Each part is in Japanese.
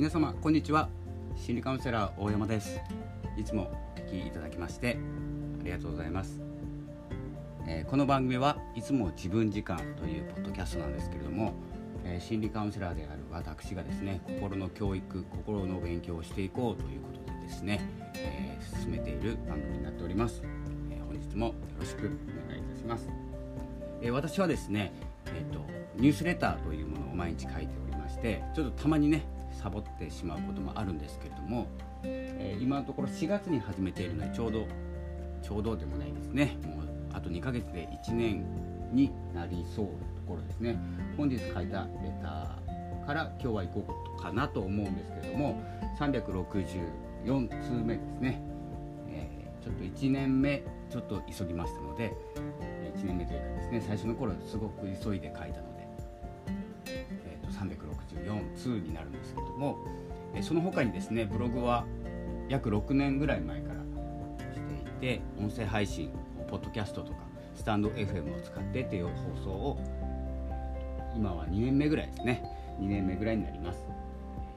皆様こんにちは。心理カウンセラー大山です。いつもお聞きいただきましてありがとうございます、えー、この番組はいつも自分時間というポッドキャストなんですけれども、えー、心理カウンセラーである私がですね心の教育心の勉強をしていこうということでですね、えー、進めている番組になっております、え本日もよろしくお願いいたします、え私はですねえーと、ニュースレターというものを毎日書いておりましてちょっとたまにねサボってしまうこともあるんですけれども、えー、今のところ4月に始めているのでちょうどちょうどでもないですね。もうあと2ヶ月で1年になりそうなところですね。本日書いたレターから今日は行こうかなと思うんですけれども364通目ですね、えー、ちょっと1年目ちょっと急ぎましたので1年目というかですね最初の頃すごく急いで書いたの、364通になるんですけども、その他にですねブログは約6年ぐらい前からしていて音声配信ポッドキャストとかスタンド FM を使ってっていう放送を今は2年目ぐらいですね。2年目ぐらいになります。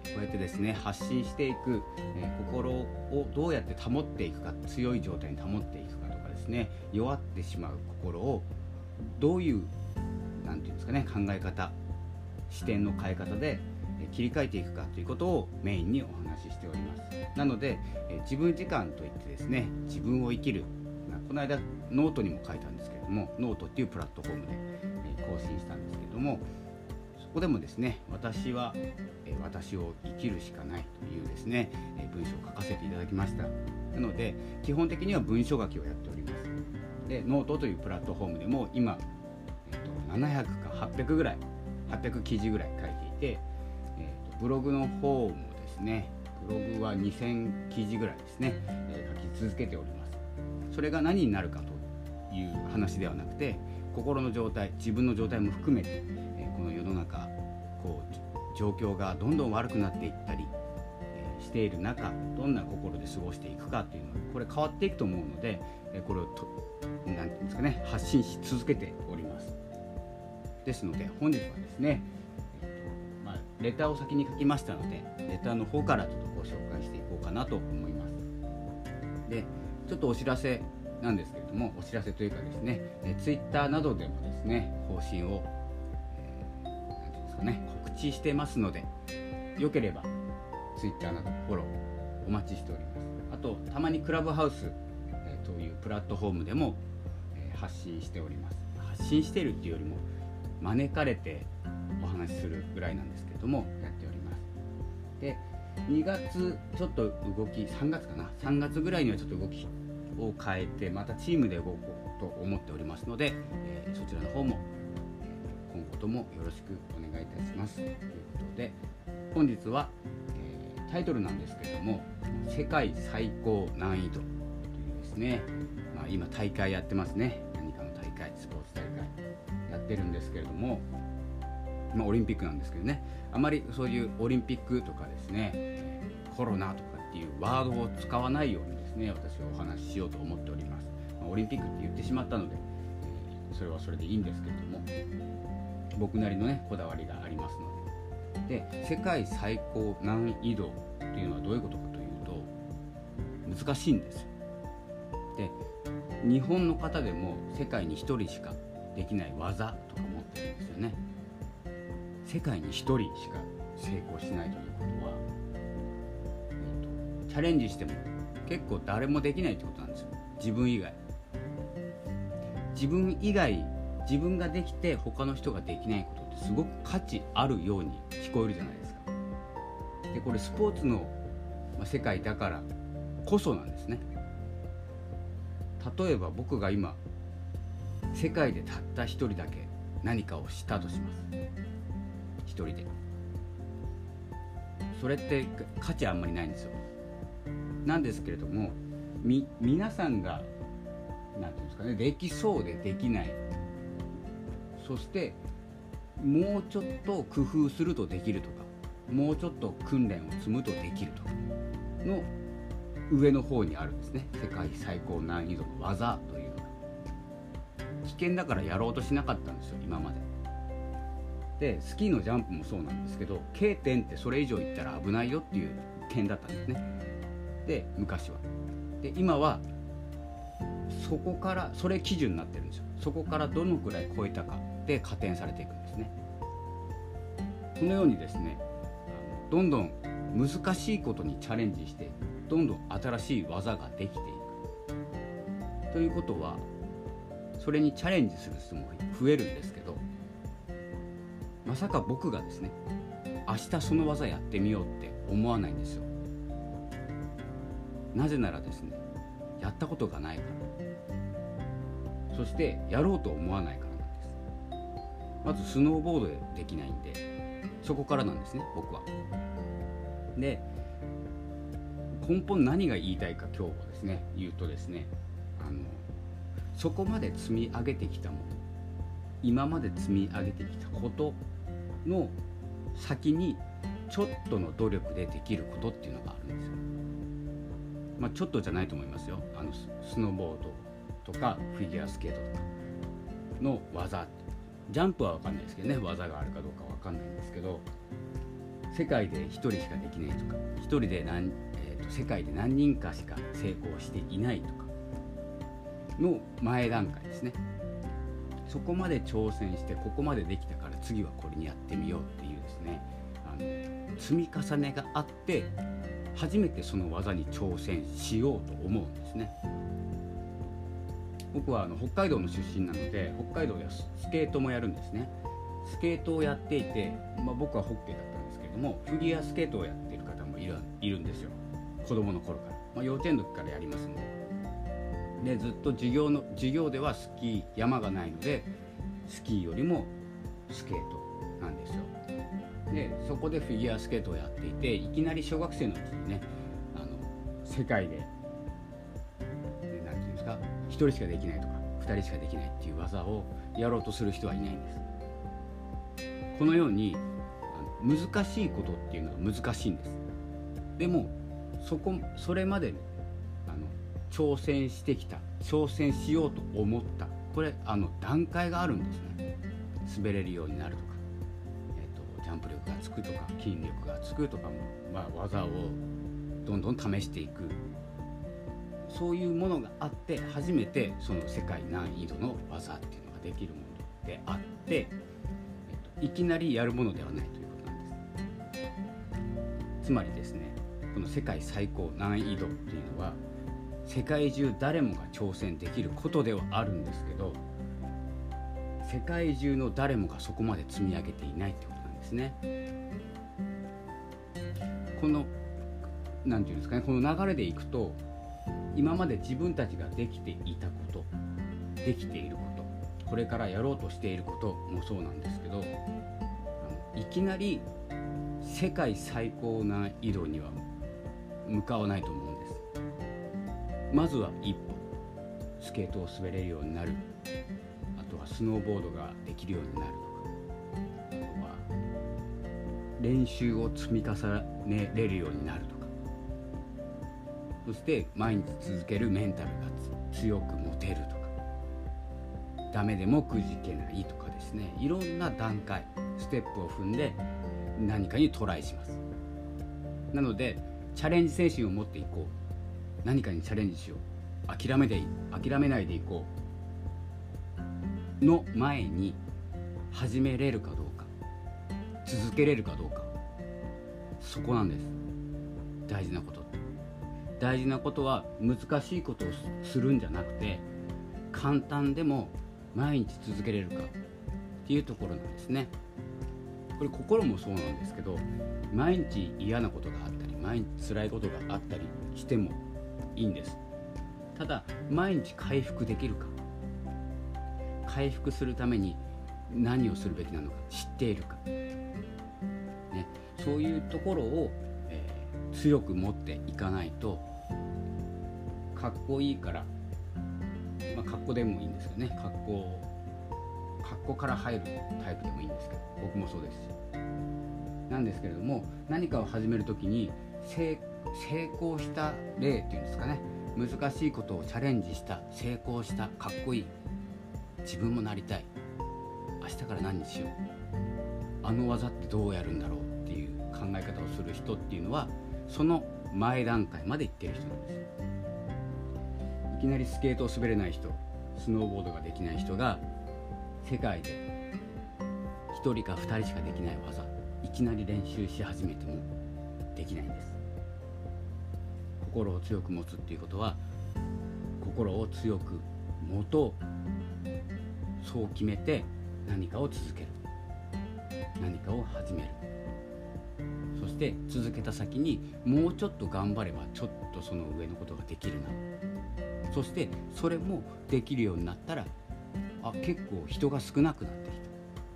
こうやってですね発信していく、え、心をどうやって保っていくか強い状態に保っていくかとかですね弱ってしまう心をどういう何て言うんですかね考え方視点の変え方で切り替えていくかということをメインにお話ししております。なので自分時間といってですね自分を生きる。この間ノートにも書いたんですけどもノートっていうプラットフォームで更新したんですけどもそこでもですね私は私を生きるしかないというですね文章を書かせていただきました。なので基本的には文章書きをやっております。でノートというプラットフォームでも今、えー、と700か800ぐらい800記事ぐらい書いていて、えー、とブログの方もですねブログは2000記事ぐらいですね、えー、書き続けております。それが何になるかという話ではなくて心の状態自分の状態も含めて、えー、この世の中こう状況がどんどん悪くなっていったりしている中どんな心で過ごしていくかっていうのはこれ変わっていくと思うのでこれをと何て言うんですかね発信し続けております。ですので本日はですね、えーとまあ、レターを先に書きましたのでレターの方からちょっとご紹介していこうかなと思います。でちょっとお知らせなんですけれどもお知らせというかですね、え Twitter などでもですね更新を、えー、て言うんですかね告知してますのでよければ Twitter などフォローお待ちしております。あとたまにクラブハウス、えー、というプラットフォームでも、え、発信しております。発信してるっていうよりも招かれてお話しするぐらいなんですけれどもやっております。で2月ちょっと動き3月かな？3月ぐらいにはちょっと動きを変えてまたチームで動こうと思っておりますので、えー、そちらの方も今後ともよろしくお願いいたします。ということで本日はえタイトルなんですけれども世界最高難易度というですね、まあ、今大会やってますね。何かの大会スポーツ大会。ってるんですけれども、まあ、オリンピックなんですけどね。あまりそういうオリンピックとかですねコロナとかっていうワードを使わないようにですね私はお話ししようと思っております、まあ、オリンピックって言ってしまったので、えー、それはそれでいいんですけれども僕なりのねこだわりがありますので。で世界最高難易度っていうのはどういうことかというと難しいんです。よ。で日本の方でも世界に1人しかできない技とか持ってるんですよね。世界に1人しか成功しないということは、えーと、チャレンジしても結構誰もできないってことなんですよ自分以外。自分以外自分ができて他の人ができないことってすごく価値あるように聞こえるじゃないですか。でこれスポーツの世界だからこそなんですね。例えば僕が今世界でたった一人だけ何かをしたとします。一人で。それって価値あんまりないんですよ。なんですけれどもみ皆さんが何て言うんですかねできそうでできない。そしてもうちょっと工夫するとできるとかもうちょっと訓練を積むとできるとかの上の方にあるんですね。世界最高難易度の技という。険だからやろうとしなかったんですよ今まで。でスキーのジャンプもそうなんですけど K 点ってそれ以上いったら危ないよっていう点だったんですね。で昔は。で今はそこからそれ基準になってるんですよ。そこからどのくらい超えたかで加点されていくんですね。このようにですねどんどん難しいことにチャレンジしてどんどん新しい技ができていく。ということはそれにチャレンジする人も増えるんですけどまさか僕がですね明日その技やってみようって思わないんですよ。なぜならですねやったことがないから。そしてやろうと思わないからなんです。まずスノーボードでできないんでそこからなんですね僕は。で根本何が言いたいか今日はですね言うとですねあのそこまで積み上げてきたもの。今まで積み上げてきたことの先にちょっとの努力でできることっていうのがあるんですよ。まあ、ちょっとじゃないと思いますよ。あのスノーボードとかフィギュアスケートとかの技。ジャンプは分かんないですけどね。技があるかどうか分かんないんですけど世界で1人しかできないとか1人で何、えーと、世界で何人かしか成功していないとかの前段階ですね。そこまで挑戦してここまでできたから次はこれにやってみようっていうですね。あの積み重ねがあって初めてその技に挑戦しようと思うんですね。僕はあの北海道の出身なので北海道ではスケートもやるんですね。スケートをやっていて、まあ、僕はホッケーだったんですけれどもフィギュアスケートをやってる方もいるいるんですよ。子供の頃から、まあ、幼稚園の時からやりますんで。でずっと授業の授業ではスキー山がないのでスキーよりもスケートなんですよ。でそこでフィギュアスケートをやっていていきなり小学生のうちにねあの世界で何て言うんですか1人しかできないとか2人しかできないっていう技をやろうとする人はいないんです。このように難しいことっていうのは難しいんです。でもそこそれまで挑戦してきた挑戦しようと思った。これあの段階があるんですね。滑れるようになるとか。えー、とジャンプ力がつくとか筋力がつくとかも、まあ、技をどんどん試していく。そういうものがあって初めてその世界難易度の技っていうのができるものであって、えっと、いきなりやるものではないということなんです。つまりですねこの世界最高難易度っていうのは世界中誰もが挑戦できることではあるんですけど世界中の誰もがそこまで積み上げていないってことなんですね。この何て言うんですかねこの流れでいくと今まで自分たちができていたことできていることこれからやろうとしていることもそうなんですけどいきなり世界最高難易度には向かわないと思うんですまずは一歩スケートを滑れるようになる。あとはスノーボードができるようになるとか。あとは練習を積み重ねれるようになるとか。そして毎日続けるメンタルが強く持てるとか。ダメでもくじけないとかですね。いろんな段階。ステップを踏んで何かにトライします。なのでチャレンジ精神を持っていこう。何かにチャレンジしよう。諦めで諦めないでいこう。の前に始めれるかどうか。続けれるかどうか。そこなんです。大事なこと大事なことは難しいことをするんじゃなくて簡単でも毎日続けれるか。っていうところなんですね。これ心もそうなんですけど毎日嫌なことがあったり毎日辛いことがあったりしてもいいんです。ただ毎日回復できるか。回復するために何をするべきなのか知っているか。ね。そういうところを、えー、強く持っていかないとかっこいいから、まあ、かっこでもいいんですけどね。かっこかっこから入るタイプでもいいんですけど僕もそうです。しなんですけれども何かを始める時に成成功した例っていうんですかね。難しいことをチャレンジした成功したかっこいい自分もなりたい。明日から何にしよう。あの技ってどうやるんだろうっていう考え方をする人っていうのはその前段階まで行ってる人なんです。いきなりスケートを滑れない人スノーボードができない人が世界で1人か2人しかできない技いきなり練習し始めてもできないんです。心を強く持つっていうことは心を強く持とうそう決めて何かを続ける。何かを始める。そして続けた先にもうちょっと頑張ればちょっとその上のことができるなそしてそれもできるようになったらあ結構人が少なくなってき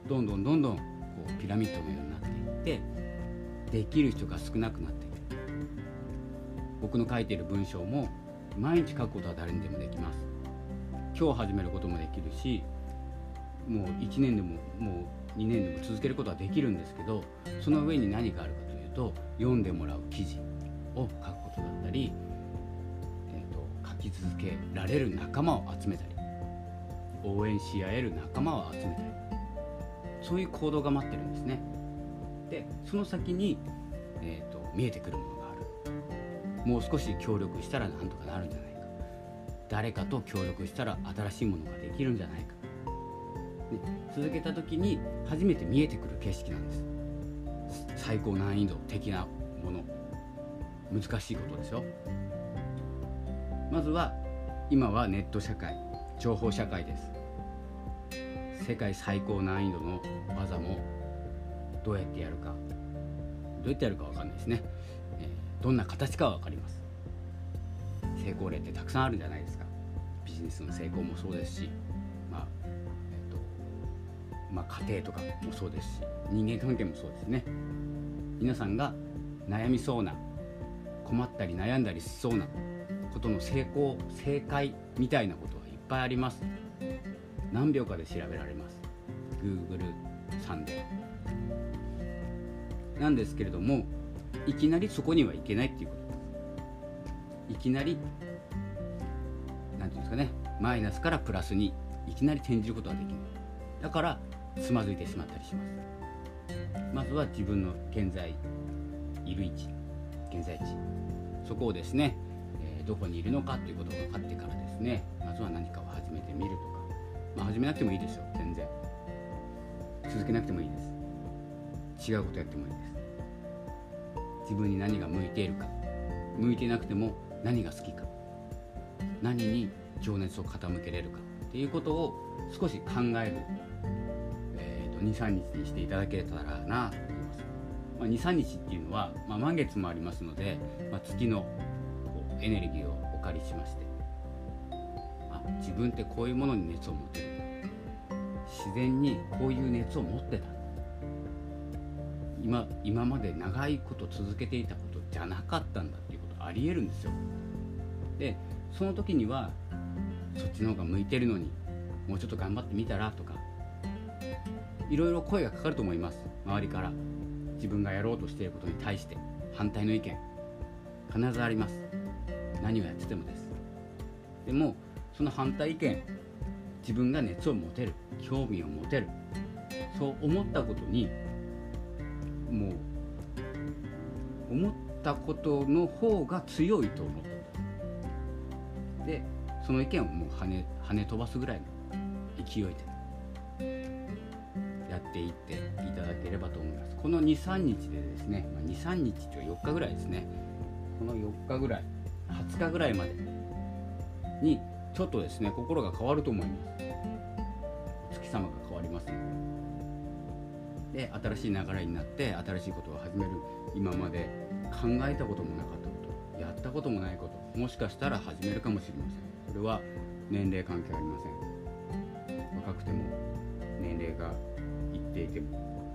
た。どんどんどんどんこうピラミッドのようになって。いってできる人が少なくなって僕の書いている文章も毎日書くことは誰にでもできます。今日始めることもできるしもう1年でももう2年でも続けることはできるんですけどその上に何があるかというと読んでもらう記事を書くことだったり、えーと、書き続けられる仲間を集めたり応援し合える仲間を集めたりそういう行動が待ってるんですね。でその先に、えーと、見えてくるもの。もう少し協力したらなんとかなるんじゃないか。誰かと協力したら新しいものができるんじゃないか。で続けた時に初めて見えてくる景色なんです。最高難易度的なもの。難しいことですよ。まずは今はネット社会情報社会です。世界最高難易度の技もどうやってやるか。どうやってやるか分かんないですね、どんな形かは分かります。成功例ってたくさんあるんじゃないですか。ビジネスの成功もそうですしまあえっとまあ、家庭とかもそうですし人間関係もそうですね。皆さんが悩みそうな困ったり悩んだりしそうなことの成功正解みたいなことはいっぱいあります。何秒かで調べられます。Google さんでなんですけれどもいきなりそこにはいけないっていうこと。いきなり何て言うんですかね。マイナスからプラスにいきなり転じることはできない。だからつまずいてしまったりします。まずは自分の現在いる位置現在地。そこをですね、えー、どこにいるのかということが分かってからですね。まずは何かを始めてみるとか、まあ、始めなくてもいいですよ。全然。続けなくてもいいです。違うことやってもいいです。自分に何が向いているか。向いてなくても何が好きか。何に情熱を傾けれるか。っていうことを少し考える。と23日にしていただけたらなと思います、まあ、23日っていうのは、まあ、満月もありますので、まあ、月のこうエネルギーをお借りしまして。あ自分ってこういうものに熱を持ってる。自然にこういう熱を持ってた。今今まで長いこと続けていたことじゃなかったんだっていうことありえるんですよ。でその時にはそっちの方が向いてるのにもうちょっと頑張ってみたらとかいろいろ声がかかると思います。周りから自分がやろうとしていることに対して反対の意見必ずあります。何をやっててもです。でもその反対意見自分が熱を持てる興味を持てるそう思ったことにもう思ったことの方が強いと思ったでその意見をもう跳ね跳ね飛ばすぐらいの勢いでやっていっていただければと思います。この23日でですね、ま23日と4日ぐらいですね。この4日ぐらい20日ぐらいまでにちょっとですね心が変わると思います。月様が変わりますのでで新しい流れになって新しいことを始める。今まで考えたこともなかったこと。やったこともないこと。もしかしたら始めるかもしれません。それは年齢関係ありません。若くても年齢がいっていても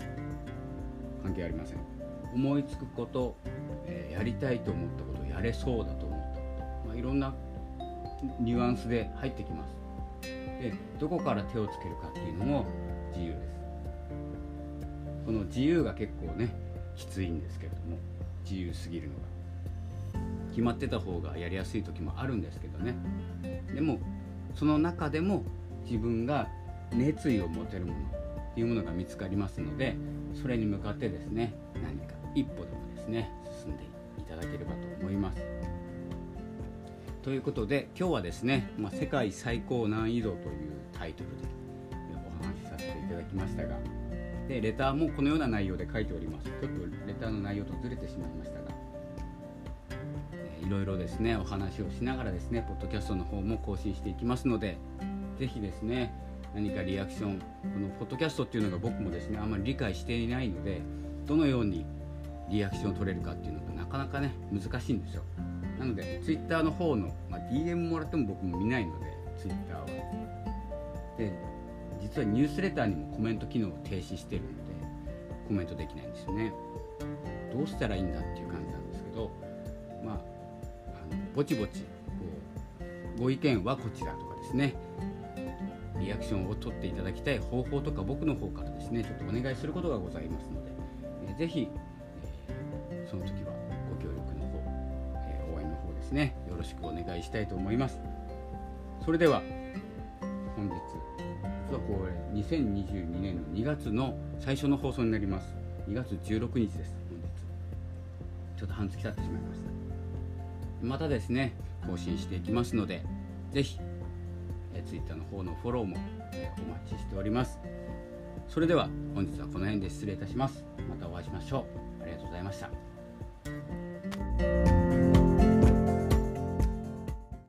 関係ありません。思いつくこと、えー、やりたいと思ったことやれそうだと思ったこと、まあ、いろんなニュアンスで入ってきます。でどこから手をつけるかっていうのも自由です。この自由が結構ねきついんですけれども自由すぎるのが決まってた方がやりやすい時もあるんですけどねでもその中でも自分が熱意を持てるものっていうものが見つかりますのでそれに向かってですね何か一歩でもですね進んでいただければと思います。ということで今日はですね「まあ、世界最高難易度」というタイトルでお話しさせていただきましたがでレターもこのような内容で書いております。ちょっとレターの内容とずれてしまいましたが、えいろいろですねお話をしながらですねポッドキャストの方も更新していきますので是非ですね何かリアクションこのポッドキャストっていうのが僕もですねあんまり理解していないのでどのようにリアクションを取れるかっていうのがなかなかね難しいんですよ。なので Twitter の方の、まあ、DM もらっても僕も見ないので Twitter はで実はニュースレターにもコメント機能を停止してるのでコメントできないんですよね。どうしたらいいんだっていう感じなんですけどまああのぼちぼちこうご意見はこちらとかですね。リアクションを取っていただきたい方法とか僕の方からですねちょっとお願いすることがございますので、えー、ぜひ、え、その時はご協力の方、えー、応援の方ですね。よろしくお願いしたいと思います。それでは本日実はこれ2022年の2月の最初の放送になります。2月16日です本日。ちょっと半月経ってしまいました。またですね更新していきますのでぜひえ Twitter の方のフォローも、えお待ちしております。それでは本日はこの辺で失礼いたします。またお会いしましょう。ありがとうございました。